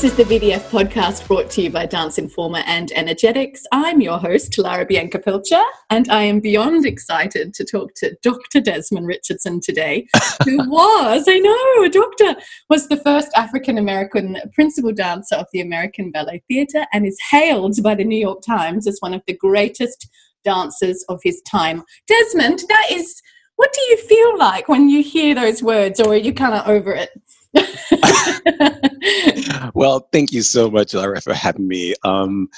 This is the VDF podcast brought to you by Dance Informa and Energetiks. I'm your host, Lara Bianca Pilcher, and I am beyond excited to talk to Dr. Desmond Richardson today, who was, I know, a doctor, was the first African American principal dancer of the American Ballet Theatre and is hailed by the New York Times as one of the greatest dancers of his time. Desmond, that is, what do you feel like when you hear those words, or are you kind of over it? well, thank you so much, Lara, for having me. Um,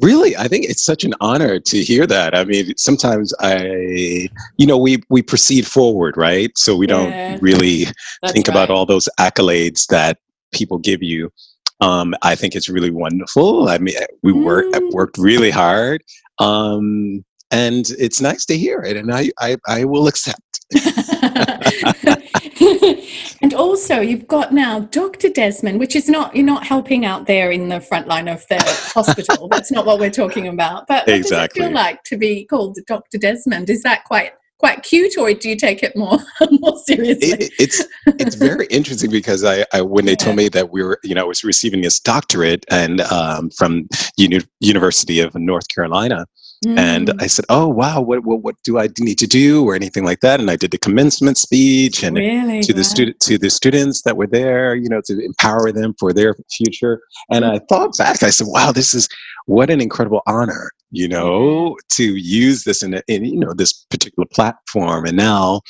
really, I think it's such an honor to hear that. I mean, sometimes I, you know, we we proceed forward, right? So we yeah, don't really think right. about all those accolades that people give you. Um, I think it's really wonderful. I mean, we mm. work worked really hard, um, and it's nice to hear it, and I I, I will accept. and also, you've got now Dr. Desmond, which is not, you're not helping out there in the front line of the hospital. That's not what we're talking about. But what exactly. does it feel like to be called Dr. Desmond? Is that quite quite cute or do you take it more more seriously it, it's it's very interesting because I, I when they yeah. told me that we were you know I was receiving this doctorate and um, from Uni- University of North Carolina Mm. And I said, "Oh wow, what, what what do I need to do or anything like that?" And I did the commencement speech and really? to the student to the students that were there, you know, to empower them for their future. And I thought back, I said, "Wow, this is what an incredible honor, you know, to use this in, a, in you know this particular platform." And now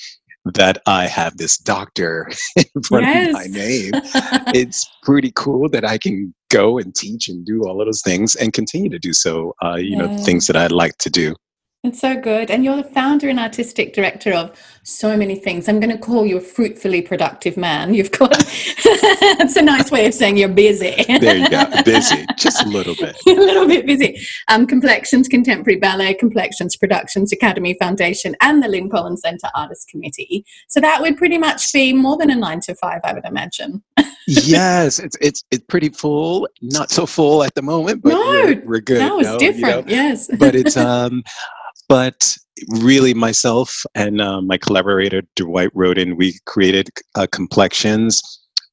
that I have this doctor in front yes. of my name. it's pretty cool that I can go and teach and do all of those things and continue to do so, uh, you yeah. know, things that I'd like to do. It's so good. And you're the founder and artistic director of so many things. I'm going to call you a fruitfully productive man. You've got, it's a nice way of saying you're busy. there you go. Busy. Just a little bit. a little bit busy. Um, Complexions Contemporary Ballet, Complexions Productions Academy Foundation, and the Lincoln Center Artist Committee. So that would pretty much be more than a nine to five, I would imagine. Yes, it's it's it's pretty full. Not so full at the moment, but no, we're, we're good. No, it's no, different. You know? Yes, but it's um, but really, myself and uh, my collaborator Dwight Rhoden, we created uh, Complexions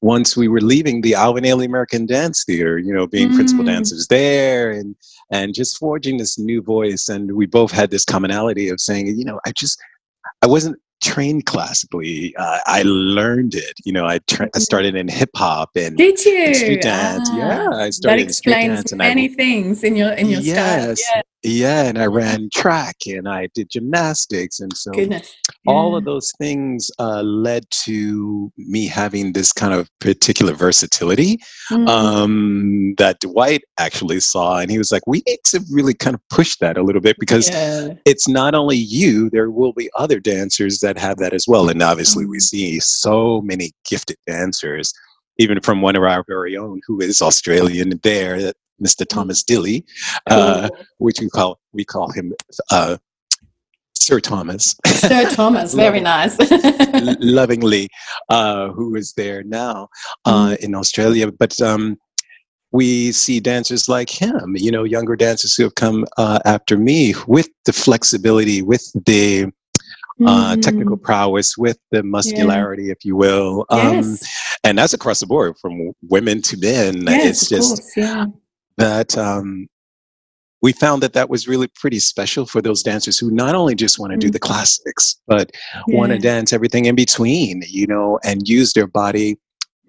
once we were leaving the Alvin Ailey American Dance Theater, you know, being mm. principal dancers there and and just forging this new voice. And we both had this commonality of saying, you know, I just I wasn't trained classically. Uh, I learned it. You know, I, tra- I started in hip hop and, Did you? and street dance. Ah, yeah, I started that explains many I, things in your in your yes, style. Yeah, and I ran track and I did gymnastics, and so Goodness. all of those things uh, led to me having this kind of particular versatility mm-hmm. um, that Dwight actually saw, and he was like, "We need to really kind of push that a little bit because yeah. it's not only you; there will be other dancers that have that as well." And obviously, mm-hmm. we see so many gifted dancers even from one of our very own who is Australian there Mr. Mm. Thomas Dilly, uh, which we call we call him uh, Sir Thomas. Sir Thomas, very nice. lovingly, uh, who is there now uh, mm. in Australia, but. Um, we see dancers like him, you know, younger dancers who have come uh, after me with the flexibility, with the uh, mm. technical prowess, with the muscularity, yeah. if you will. Um, yes. And that's across the board, from women to men. Yes, it's just course, yeah that um, we found that that was really pretty special for those dancers who not only just want to do the mm-hmm. classics, but yeah. want to dance everything in between, you know, and use their body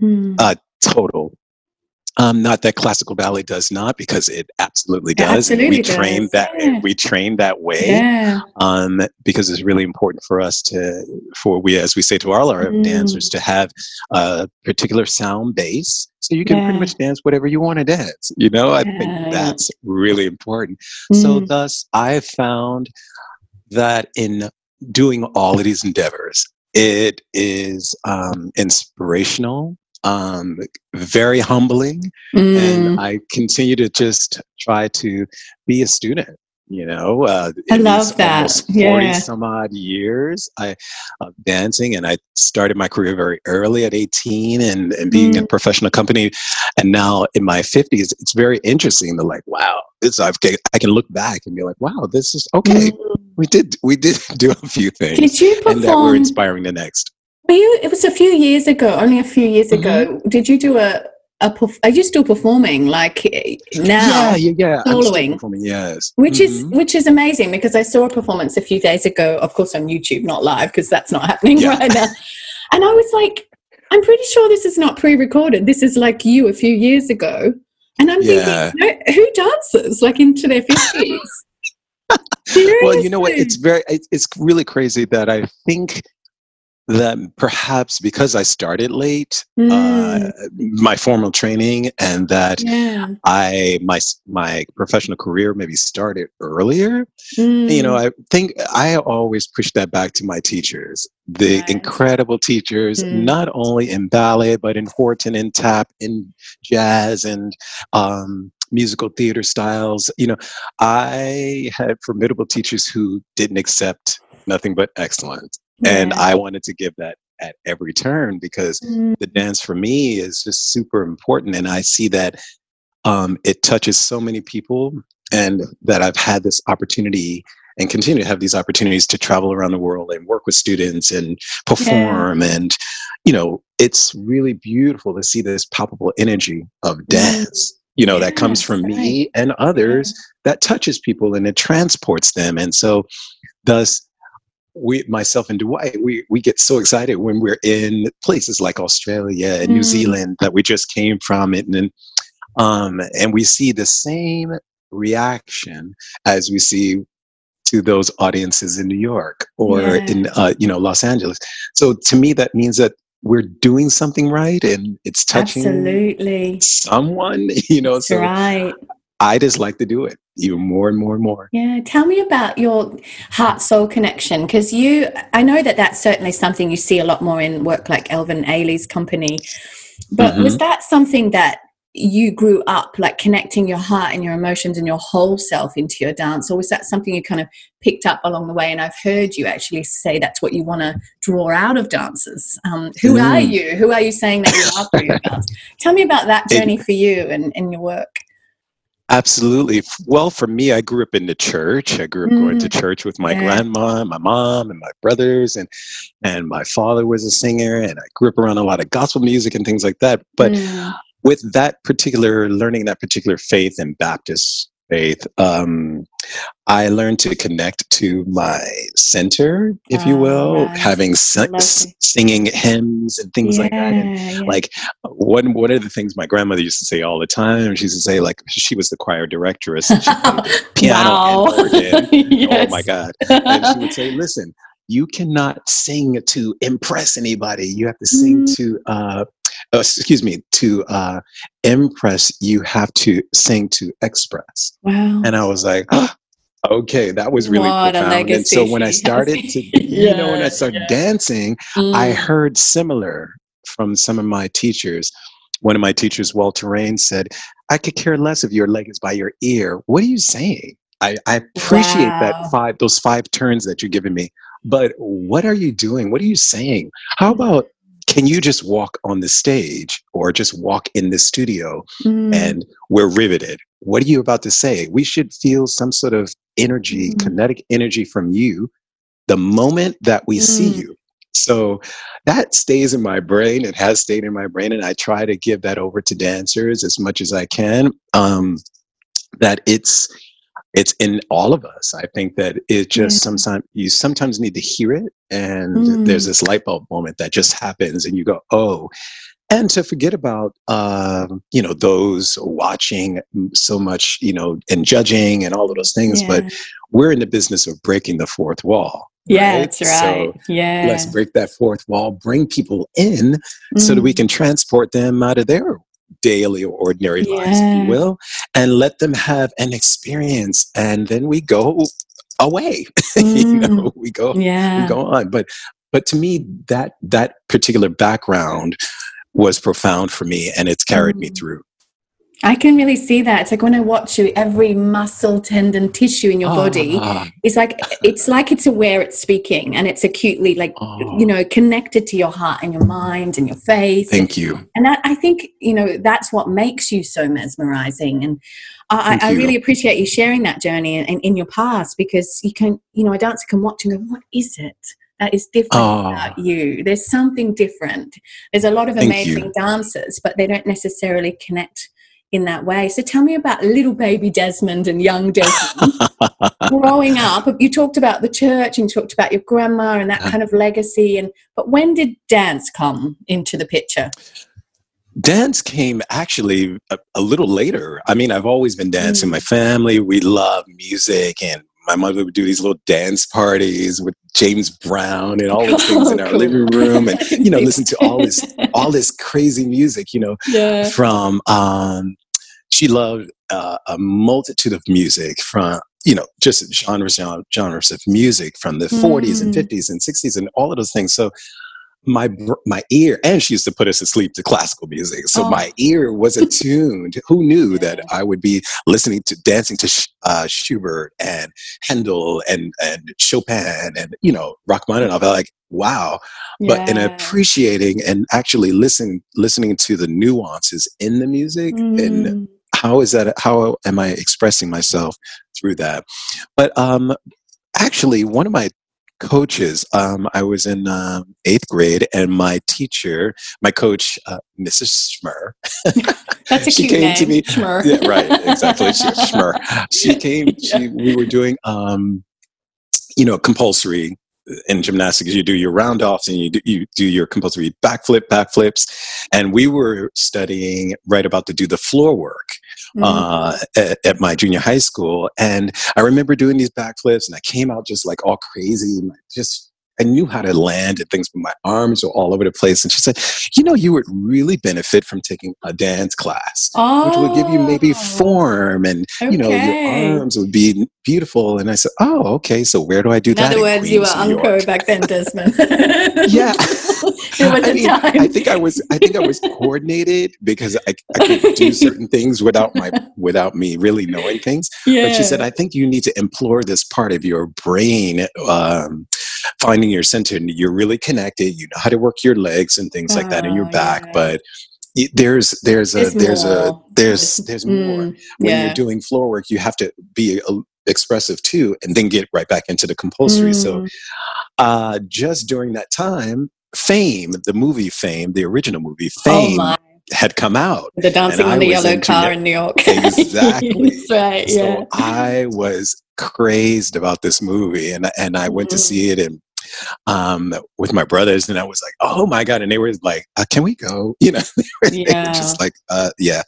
mm. uh, total um, not that classical ballet does not, because it absolutely does. Absolutely we does. train that. Yeah. We train that way. Yeah. Um, because it's really important for us to, for we, as we say to all our mm. dancers, to have a particular sound base, so you can yeah. pretty much dance whatever you want to dance. You know, I think that's really important. Mm. So, thus, I found that in doing all of these endeavors, it is um, inspirational um, very humbling. Mm. And I continue to just try to be a student. You know, uh, I love that. Forty yeah. some odd years I uh, dancing, and I started my career very early at eighteen, and, and being mm. in a professional company, and now in my fifties, it's very interesting to like, wow, this I've, I can look back and be like, wow, this is okay. Mm. We did we did do a few things, did you perform, and that we're inspiring the next you, it was a few years ago, only a few years mm-hmm. ago. Did you do a a perf- are you still performing like eh, Yeah, now? yeah, yeah. Still Following. performing, yes. Which is Mhm. which is amazing because I saw a performance a few days ago, of course on YouTube, not live because that's not happening Yeah. right now. And I was like, I'm pretty sure this is not pre-recorded. This is like you a few years ago. And I'm Yeah. thinking, who dances like into their fifties? well you know what it's very it- it's really crazy that i think that perhaps because i started late Mm. uh, my formal training and that yeah. i my my professional career maybe started earlier you Mm. know i think i always push that back to my teachers the incredible teachers Mm. not only in ballet but in horton and tap in jazz and um, musical theater styles you know i had formidable teachers who didn't accept nothing but excellence and i wanted to give that at every turn because Mm. the dance for me is just super important and i see that um, it touches so many people and that i've had this opportunity and continue to have these opportunities to travel around the world and work with students and perform and you know it's really beautiful to see this palpable energy of dance you know that comes from right. me and others that touches people and it transports them and so thus we myself and Dwight we we get so excited when we're in places like Australia and New Mm. Zealand that we just came from and then um and we see the same reaction as we see to those audiences in New York or Yeah. in uh, you know Los Angeles so to me that means that we're doing something right and it's touching Absolutely. someone you know That's so right. I just like to do it even more and more and more Yeah, tell me about your heart soul connection because you, I know that that's certainly something you see a lot more in work like Alvin Ailey's company. But Mm-hmm. was that something that you grew up like connecting your heart and your emotions and your whole self into your dance, or was that something you kind of picked up along the way? And I've heard you actually say that's what you want to draw out of dancers. Um, who are Mm. you? Who are you saying that you are through your dance? Tell me about that It- journey for you and, and your work. Absolutely. Well, for me, I grew up in the church. I grew up going to church with my yeah. grandma, and my mom, and my brothers, and and my father was a singer, and I grew up around a lot of gospel music and things like that. But Mm. with that particular learning that particular faith and Baptist faith, um, I learned to connect to my center, if you Ah, will, having s- singing hymns and things like that. And Yeah, yeah. like one one of the things my grandmother used to say all the time she used to say like she was the choir directress and she piano wow. and organ yes. oh my god and she would say listen you cannot sing to impress anybody you have to sing Mm. to uh uh, excuse me to uh impress you have to sing to express wow. and i was like okay that was really What profound and so when i started to you know when i started yeah. dancing I Mm. heard similar from some of my teachers. One of my teachers, Walter Rain, said, I could care less if your leg is by your ear. What are you saying? I, I appreciate Wow. that five those five turns that you're giving me. But what are you doing? What are you saying? How about can you just walk on the stage or just walk in the studio Mm. and we're riveted? What are you about to say? We should feel some sort of energy, Mm. kinetic energy from you the moment that we see Mm. you. So that stays in my brain. It has stayed in my brain, and I try to give that over to dancers as much as I can. Um, that it's it's in all of us. I think that it just Yeah. sometimes you sometimes need to hear it, and Mm. there's this light bulb moment that just happens, and you go, "Oh." And to forget about, um, you know, those watching so much, you know, and judging and all of those things. But we're in the business of breaking the fourth wall. yeah, right? that's right. So yeah. let's break that fourth wall, bring people in so that we Mm. can transport them out of their daily or ordinary lives, if you will, and let them have an experience. And then we go away. you Mm. know, we go yeah. we go on. But but to me, that that particular background was profound for me and it's carried me Mm. through. I can really see that. It's like when I watch you, every muscle, tendon, tissue in your body Ah, is like it's like it's aware it's speaking and it's acutely like oh, you know connected to your heart and your mind and your faith. thank you. and that, I think you know that's what makes you so mesmerizing. And I, Thank I really appreciate you sharing that journey and in, in your past because you can, you know, a dancer can watch and go, "What is it? that is different oh. about you. There's something different. There's a lot of Thank amazing you. dancers, but they don't necessarily connect in that way. So tell me about little baby Desmond and young Desmond growing up. You talked about the church and talked about your grandma and that kind of legacy. And but when did dance come into the picture? Dance came actually a, a little later. I mean, I've always been dancing. Mm. My family, we love music and my mother would do these little dance parties with James Brown and all those things in our cool. living room, and you know, listen to all this all this crazy music. You know, yeah. from um, she loved uh, a multitude of music from you know just genres genres of music from the mm. 40s and 50s and 60s and all of those things. So my my ear and she used to put us to sleep to classical music so oh. my ear was attuned who knew yeah. that i would be listening to dancing to uh, schubert and handel and and chopin and you know rachmaninoff i like wow yeah. but in appreciating and actually listening listening to the nuances in the music mm. and how is that how am i expressing myself through that but um actually one of my coaches. Um, I was in uh, eighth grade, and my teacher, my coach, uh, Mrs. Schmer. That's a she came name. to me. Schmer. Yeah, right, exactly. She, Schmer. She came. She, yeah. We were doing, um, you know, compulsory in gymnastics. You do your round offs and you do, you do your compulsory backflip, backflips, and we were studying right about to do the floor work mm-hmm. uh, at, at, my junior high school. And I remember doing these backflips, and I came out just like all crazy, just I knew how to land and things, but my arms were all over the place. And she said, You know, you would really benefit from taking a dance class, oh. which would give you maybe oh. form and, okay. you know, your arms would be beautiful. And I said, Oh, okay. So where do I do in that? In other words, you were unco back then, Desmond. yeah. there was I a mean, time. I think I was, I think I was coordinated because I, I could do certain things without my, without me really knowing things. Yeah. But she said, I think you need to implore this part of your brain. Um, finding your center and you're really connected you know how to work your legs and things like that in your oh, back yeah. but there's there's a there's, a there's there's mm, more when yeah. you're doing floor work you have to be a, expressive too and then get right back into the compulsory mm. so uh, just during that time fame the movie fame the original movie oh, fame oh had come out. The dancing on the yellow car in New York. Exactly. right. So yeah. I was crazed about this movie, and and I went mm-hmm. to see it and um, with my brothers, and I was like, "Oh my god!" And they were like, uh, "Can we go?" You know, they were, yeah. just like, uh, "Yeah."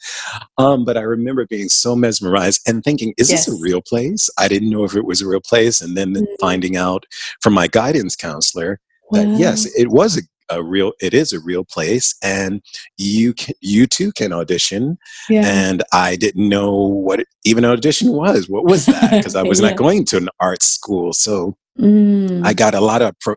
Um, but I remember being so mesmerized and thinking, "Is yes. this a real place?" I didn't know if it was a real place, and then mm-hmm. finding out from my guidance counselor that wow. yes, it was a a real it is a real place and you can, you too can audition yeah. and i didn't know what even audition was what was that because i was yeah. not going to an art school so mm. i got a lot of pro,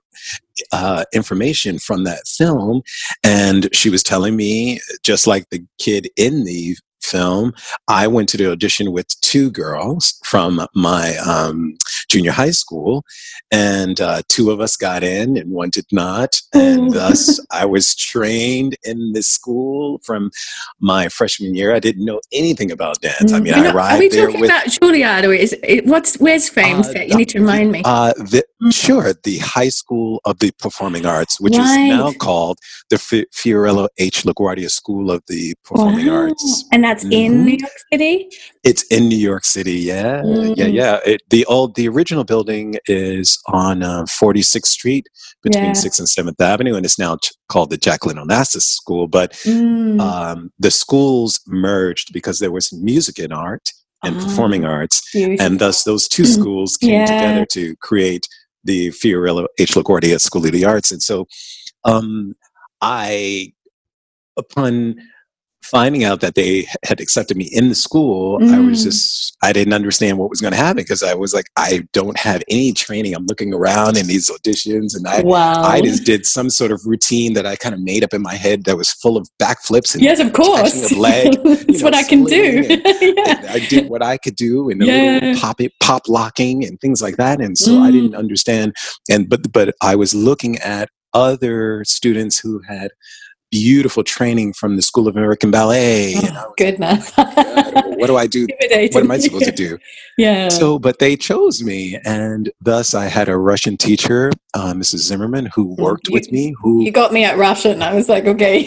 uh, information from that film and she was telling me just like the kid in the film, I went to the audition with two girls from my um, junior high school, and uh, two of us got in and one did not. And thus, I was trained in this school from my freshman year. I didn't know anything about dance. I mm, mean, I arrived Are we there talking with, about Juilliard, or is it, what's where's fame uh, set? You need to remind me. Uh, the, mm. Sure, the High School of the Performing Arts, which right. is now called the F- Fiorello H. LaGuardia School of the Performing wow. Arts. And that's mm-hmm. in New York City? It's in New York City, yeah. Mm. Yeah, yeah. It, the old, the original building is on uh, 46th Street between yeah. 6th and 7th Avenue, and it's now ch- called the Jacqueline Onassis School. But mm. um, the schools merged because there was music and art and oh, performing arts, beautiful. and thus those two schools came yeah. together to create the Fiorello H. LaGuardia School of the Arts. And so um, I, upon finding out that they had accepted me in the school, mm. I was mm. just, I didn't understand what was going to happen because I was like, I don't have any training. I'm looking around in these auditions and I, wow. I just did some sort of routine that I kind of made up in my head that was full of backflips and yes, of course. Of leg, That's know, what I can do. yeah. I did what I could do and yeah. little pop it, pop locking and things like that. And so mm. I didn't understand. And, but, but I was looking at other students who had beautiful training from the School of American Ballet. Oh, goodness. Like, what do I do? What am I supposed to do? Yeah. So, but they chose me, and thus I had a Russian teacher, uh, Mrs. Zimmerman, who worked You- with me. Who You got me at Russian. I was like, okay,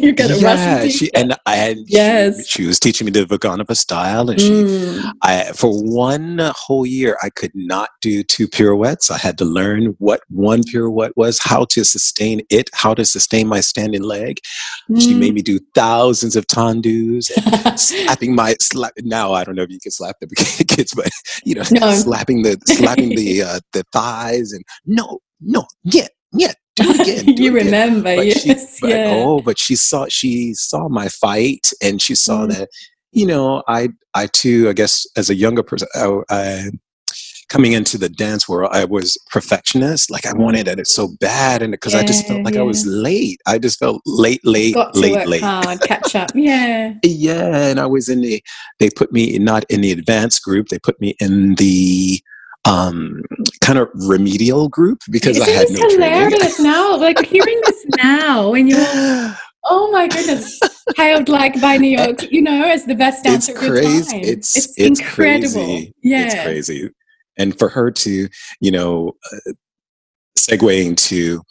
you got a yeah, Russian. she teacher. and I had Yes. she, she was teaching me the Vaganova style, and she Mm. I for one whole year I could not do two pirouettes. I had to learn what one pirouette was, how to sustain it, how to sustain my standing leg. She Mm. made me do thousands of tendus and slapping my slap. Now I don't know if you can slap the kids, but you know, No. slapping the slapping the uh, the thighs and no, no, yeah, yeah, do it again. do you it again. remember, But yes, she, but, yeah. oh, but she saw she saw my fight, and she saw Mm. that you know I I too I guess as a younger person I, I coming into the dance world I was perfectionist like I wanted it so bad and because I just felt Yeah, like I was late I just felt late late Got to late work late hard, catch up. Yeah. yeah and I was in the they put me not in the advanced group they put me in the um kind of remedial group because I Isn't had no no training hilarious now? Like hearing this now, and you're, oh my goodness, hailed like by New York, you know, as the best it's dancer of your crazy. time. It's it's, it's incredible. crazy. Yeah. It's crazy. And for her to, you know, uh, segueing to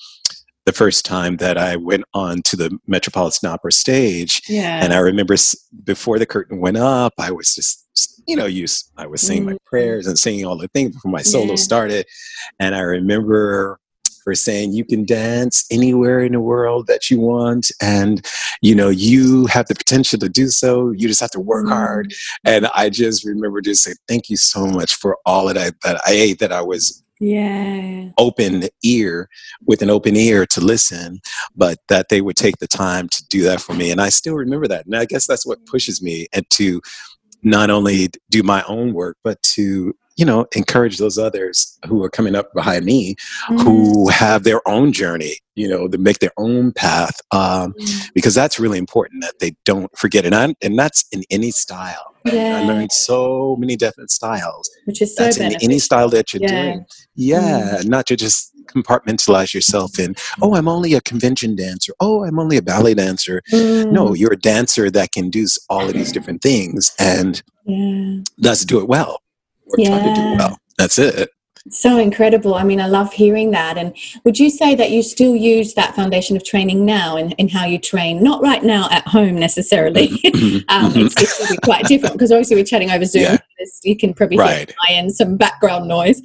the first time that I went on to the Metropolitan Opera stage, Yeah. and I remember s- before the curtain went up, I was just, you know, used. I was saying my Mhm. prayers and singing all the things before my solo Yeah. started, and I remember her saying, "You can dance anywhere in the world that you want, and you know you have the potential to do so. You just have to work mm-hmm. hard." And I just remember just saying, "Thank you so much for all of that that I ate. That I was Yeah. open ear with an open ear to listen, but that they would take the time to do that for me. And I still remember that. And I guess that's what pushes me and to not only do my own work, but to, you know, encourage those others who are coming up behind me Mm. who have their own journey, you know, to make their own path. Um, Mm. because that's really important that they don't forget. And, I, and that's in any style. Yeah. I learned so many different styles. Which is so That's in any style that you're Yeah. doing. Yeah, not to just compartmentalize yourself in, oh, I'm only a convention dancer. Oh, I'm only a ballet dancer. No, Mm. you're a dancer that can do all of these different things and Yeah. let's do it well. Or try to do Yeah. well. That's it. So incredible. I mean, I love hearing that. And would you say that you still use that foundation of training now in, in how you train? Not right now at home necessarily. um, it's, it's quite different because obviously we're chatting over Zoom. Yeah. You can probably Right. hear and some background noise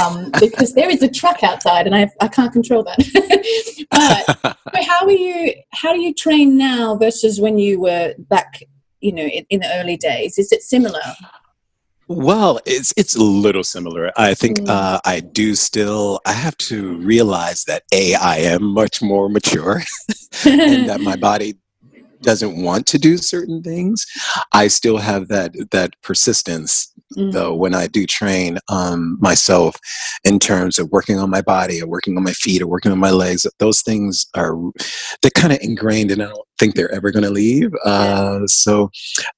um, because there is a truck outside and I, I can't control that. but but how are you? How do you train now versus when you were back? You know, in, in the early days, is it similar? Well, it's it's a little similar. I think Mm. uh, I do still. I have to realize that a I am much more mature, and that my body doesn't want to do certain things. I still have that that persistence Mm. though when I do train um, myself in terms of working on my body or working on my feet or working on my legs. Those things are they're kind of ingrained, and I don't think they're ever going to leave. Uh, so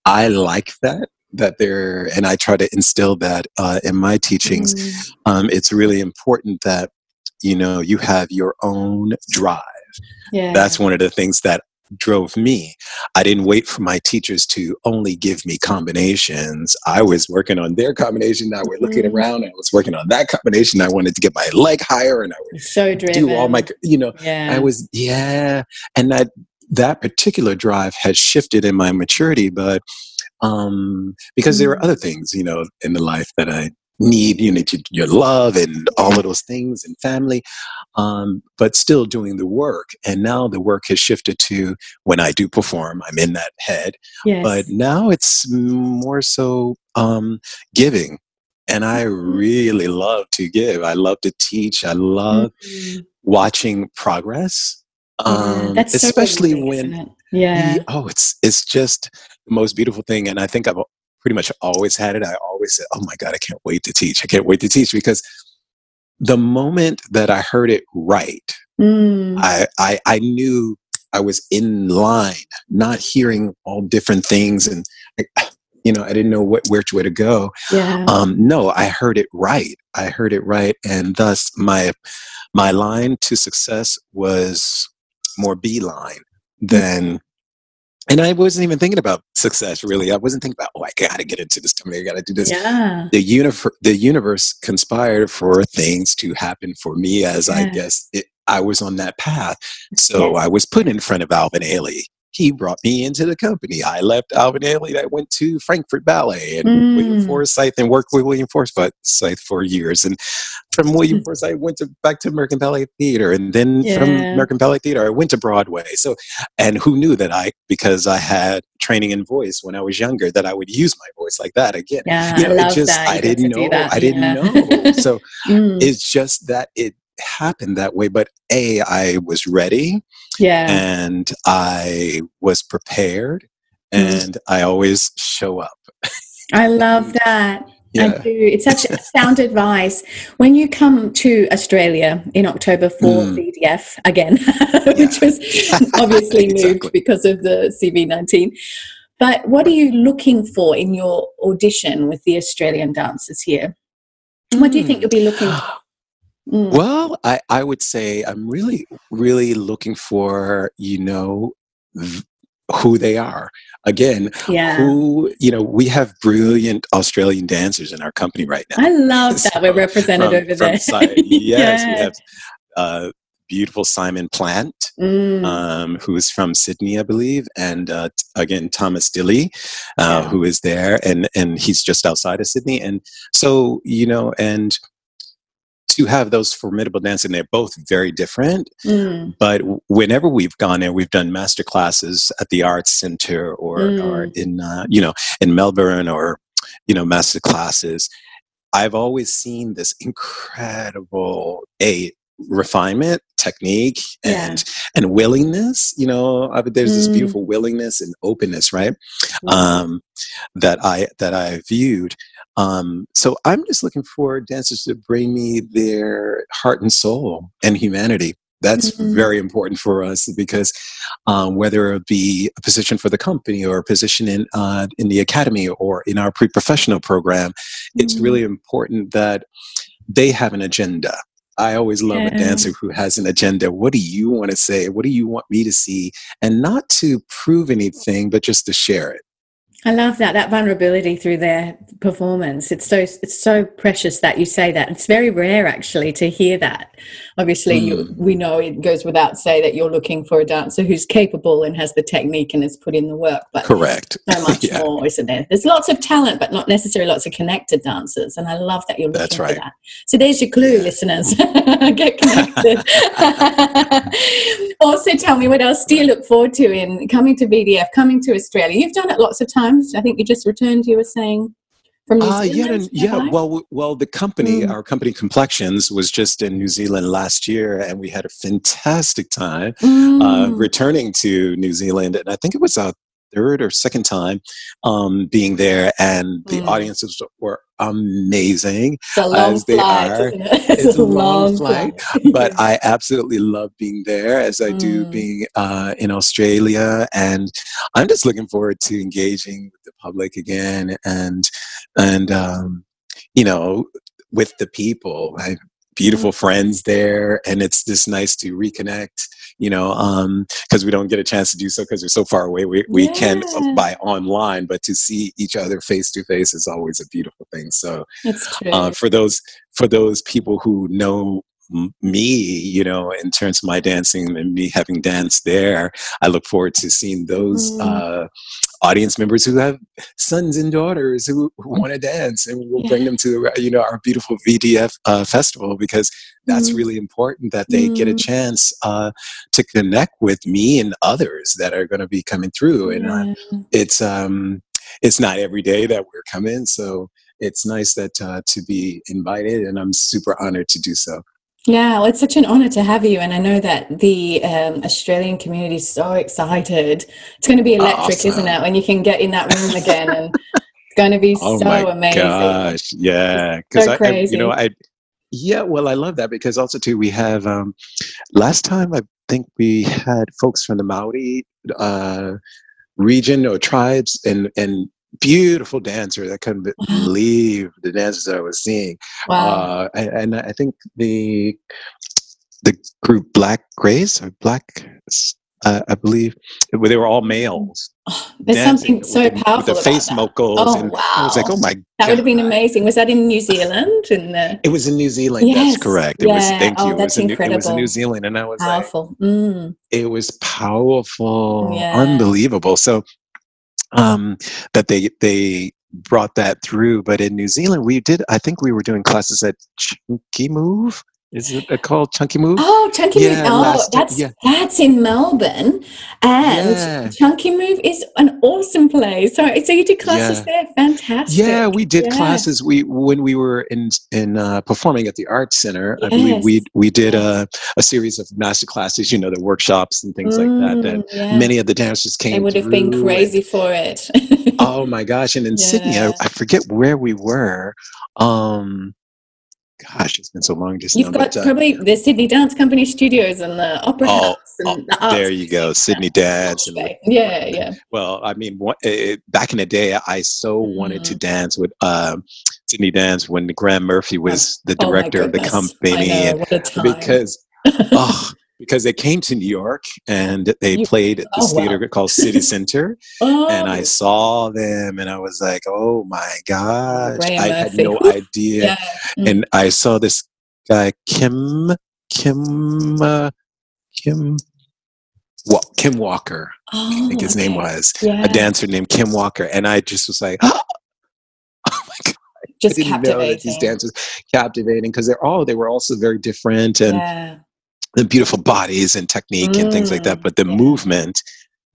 I like that that they're and I try to instill that uh, in my teachings. Mm. Um, it's really important that you know you have your own drive. Yeah. That's one of the things that drove me. I didn't wait for my teachers to only give me combinations. I was working on their combination. I was looking Mhm. around. I was working on that combination. I wanted to get my leg higher, and I would so driven. do all my, you know, Yeah. I was, yeah, and that that particular drive has shifted in my maturity, but um, because there are Mm. other things, you know, in the life that I need. You need to, your love and all of those things, and family, um, but still doing the work. And now the work has shifted to when I do perform, I'm in that head, yes. but now it's more so um, giving. And I Mm-hmm. really love to give. I love to teach. I love Mhm. watching progress. Yeah, Um, that's especially rewarding, when? Yeah. Ye- oh, it's it's just the most beautiful thing, and I think I've pretty much always had it. I always said, "Oh my God, I can't wait to teach! I can't wait to teach!" Because the moment that I heard it right, Mm. I I, I knew I was in line, not hearing all different things, and I- you know, I didn't know what which way to go. yeah. Um, no, I heard it right. I heard it right, and thus my my line to success was more beeline than and I wasn't even thinking about success really. I wasn't thinking about, oh, I got to get into this company. I got to do this. Yeah. The universe, the universe conspired for things to happen for me as yeah. I guess it, I was on that path. So yeah. I was put in front of Alvin Ailey he brought me into the company. I left Alvin Ailey. I went to Frankfurt Ballet and mm. William Forsythe and worked with William Forsythe for years. And from William Forsythe, I went to, back to American Ballet Theater. And then yeah. from American Ballet Theater, I went to Broadway. So, and who knew that I, because I had training in voice when I was younger, that I would use my voice like that again. Yeah, you know, I it just, I didn't know. I didn't yeah. know. So mm. it's just that it happened that way but a i was ready yeah and i was prepared mm-hmm. and mm. i always show up i love that yeah. I do. It's such sound advice. When you come to Australia in October for mm. VDF again, which was obviously exactly. moved because of the CV19, but what are you looking for in your audition with the Australian dancers here? What do you think hmm. you'll be looking for? Mm. Well, I, I would say I'm really, really looking for, you know, who they are. Again, yeah. who, you know, we have brilliant Australian dancers in our company right now. I love that. We're represented from, over there. Yes, yeah. we have uh, beautiful Simon Plant, mm. um, who's from Sydney, I believe, and uh, again Thomas Dilly, uh, yeah. who is there, and and he's just outside of Sydney, and so you know, and to have those formidable dancers, and they're both very different. Mm. But whenever we've gone there, we've done master classes at the Arts Center or, mm. or in uh, you know in Melbourne or you know master classes. I've always seen this incredible a refinement technique and yeah. and willingness you know there's mm. this beautiful willingness and openness right mm. um that i that i viewed um, so I'm just looking for dancers to bring me their heart and soul and humanity. That's mm-hmm. very important for us because um, whether it be a position for the company or a position in uh, in the academy or in our pre-professional program, mm-hmm. it's really important that they have an agenda. I always love yeah. a dancer who has an agenda. What do you want to say? What do you want me to see? And not to prove anything, but just to share it. I love that that vulnerability through their performance. It's so it's so precious that you say that. It's very rare actually to hear that. Obviously, mm. you, we know it goes without say that you're looking for a dancer who's capable and has the technique and has put in the work. But correct, so much yeah. more, isn't there? There's lots of talent, but not necessarily lots of connected dancers. And I love that you're looking That's right. for that. So there's your clue, yeah. listeners. Get connected. also, tell me what else do you look forward to in coming to VDF, coming to Australia? You've done it lots of times times. I think you just returned. You were saying from New uh, Zealand. Yeah, yeah. Well, well, the company, mm. our company Complexions, was just in New Zealand last year, and we had a fantastic time uh, mm. uh, returning to New Zealand. And I think it was our third or second time um, being there, and the mm. audiences were amazing as they flight, are. It? It's, it's, a, long, long flight, flight. but I absolutely love being there as I mm. do being uh, in Australia, and I'm just looking forward to engaging with the public again, and and um, you know with the people. I beautiful mm. friends there, and it's just nice to reconnect you know, because um, we don't get a chance to do so because we're so far away. We, we yeah. can by online, but to see each other face to face is always a beautiful thing. So, uh, for those for those people who know me, you know, in terms of my dancing and me having danced there, I look forward to seeing those mm. uh, audience members who have sons and daughters who, who want to dance, and we'll yeah. bring them to you know our beautiful VDF uh, festival because that's mm. really important that they mm. get a mm. chance uh, to connect with me and others that are going to be coming through, and uh, yeah. it's um, it's not every day that we're coming, so it's nice that uh, to be invited, and I'm super honored to do so. Yeah, well, it's such an honor to have you. And I know that the um, Australian community is so excited. It's going to be electric, awesome. isn't it, when you can get in that room again? and it's going to be oh so my amazing. Gosh, yeah. Because so I, I, you know, I, yeah, well, I love that because also, too, we have, um, last time I think we had folks from the Maori uh, region or tribes and, and beautiful dancer. I couldn't believe the dances I was seeing. Wow. Uh, and, and, I think the the group Black Grace or Black, uh, I believe, they were all males. Oh, there's something so with powerful with the face that. Oh, and wow. I was like, "Oh my!" God. That would have been amazing. Was that in New Zealand? In the It was in New Zealand. Yes, That's correct. It was. Thank Oh, you. It was, in New, it was in. New Zealand, and I was like. Mm. it was powerful, Yeah. unbelievable. So, um, that they they brought that through. But in New Zealand, we did. I think we were doing classes at Chunky Move. Is it uh, called Chunky Move? Oh, Chunky Yeah, Move. Oh, last- that's yeah. that's in Melbourne, and Yeah. Chunky Move is an awesome place. So, so you did classes there. Fantastic. Yeah, we did classes. We when we were in in uh, performing at the Arts Center. I believe we we did a, a series of master classes. You know, the workshops and things like that. That Mm, many of the dancers came. They would have been through and- crazy for it. oh my gosh! And in Sydney, I, I forget where we were. Um, gosh, it's been so long. Just You've got uh, probably the Sydney Dance Company studios and the Opera Oh, House and oh, the arts there you go. Sydney Dance. And. Yeah, yeah. well, I mean, what, uh, back in the day, I so wanted to dance with um, Sydney Dance when Graeme Murphy was the Oh director of the company, know, what a time. because oh, because they came to New York and they You- played at this oh, wow. theater called City Center, oh, and I saw them, and I was like, oh my gosh, Graeme I had no idea. yeah. Mm. And I saw this guy Kim Kim uh, Kim. Wa- Kim Walker, Oh, I think his name was yeah. a dancer named Kim Walker, and I just was like, oh my god, just I didn't know that these dancers captivating because they're all they were also very different and yeah. The beautiful bodies and technique and things like that. Mm, But the movement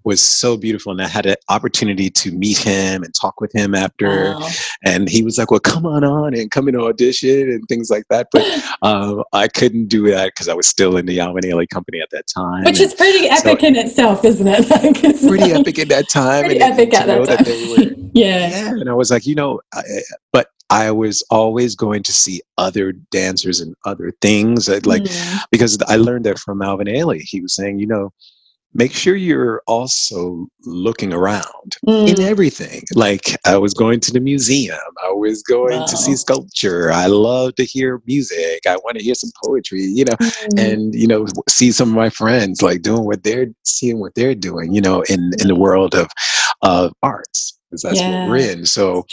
was so beautiful, and I had an opportunity to meet him and talk with him after, Wow. and he was like, "Well, come on on and come and audition and things like that." But um, I couldn't do that because I was still in the Ailey company at that time. Which is pretty so- epic in itself, isn't it? Like, pretty like- epic at that time. Pretty and, epic at know that that they were time. yeah. yeah and i was like you know I, but i was always going to see other dancers and other things I'd like Mm. because i learned that from alvin ailey. He was saying you know make sure you're also looking around in Mm. everything. Like i was going to the museum. I was going to see sculpture. I love to hear music. I want to hear some poetry you know Mm. and you know see some of my friends like doing what they're seeing what they're doing you know in in the world of of arts because that's what we're in so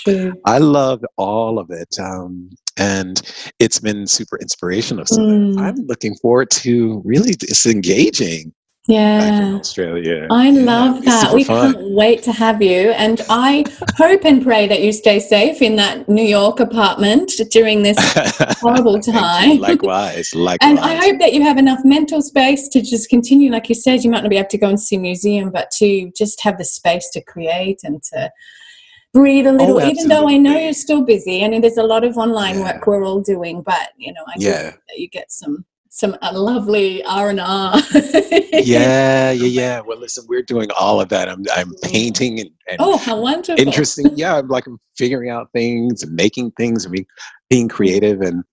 i loved all of it um and it's been super inspirational so Mm. i'm looking forward to really disengaging back from Yeah. australia I love it's that. We fun. can't wait to have you. And I hope and pray that you stay safe in that New York apartment during this horrible time. likewise likewise And I hope that you have enough mental space to just continue, like you said, you might not be able to go and see a museum, but to just have the space to create and to breathe a little, oh, even though I know Oh, you're still busy and there's a lot of online Yeah. work we're all doing, but you know, I Yeah. hope that you get some some uh, lovely R and R. yeah yeah yeah well listen we're doing all of that i'm i'm painting and, and Oh, how wonderful! interesting yeah i'm like I'm figuring out things and making things and being, being creative and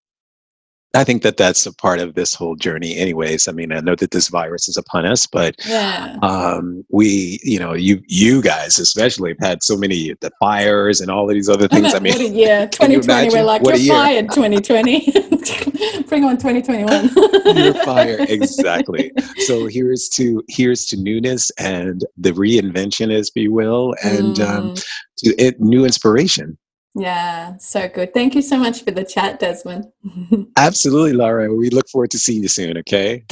i think that that's a part of this whole journey anyways i mean i know that this virus is upon us but Yeah. um we you know you you guys especially have had so many the fires and all of these other things i a mean year! you 2020. We're like, What you're fired. 2020. Bring on 2021. you're fired exactly so here's to here's to newness and the reinvention as we will and um Mm. to it new inspiration Yeah, so good. Thank you so much for the chat, Desmond. absolutely laura we look forward to seeing you soon okay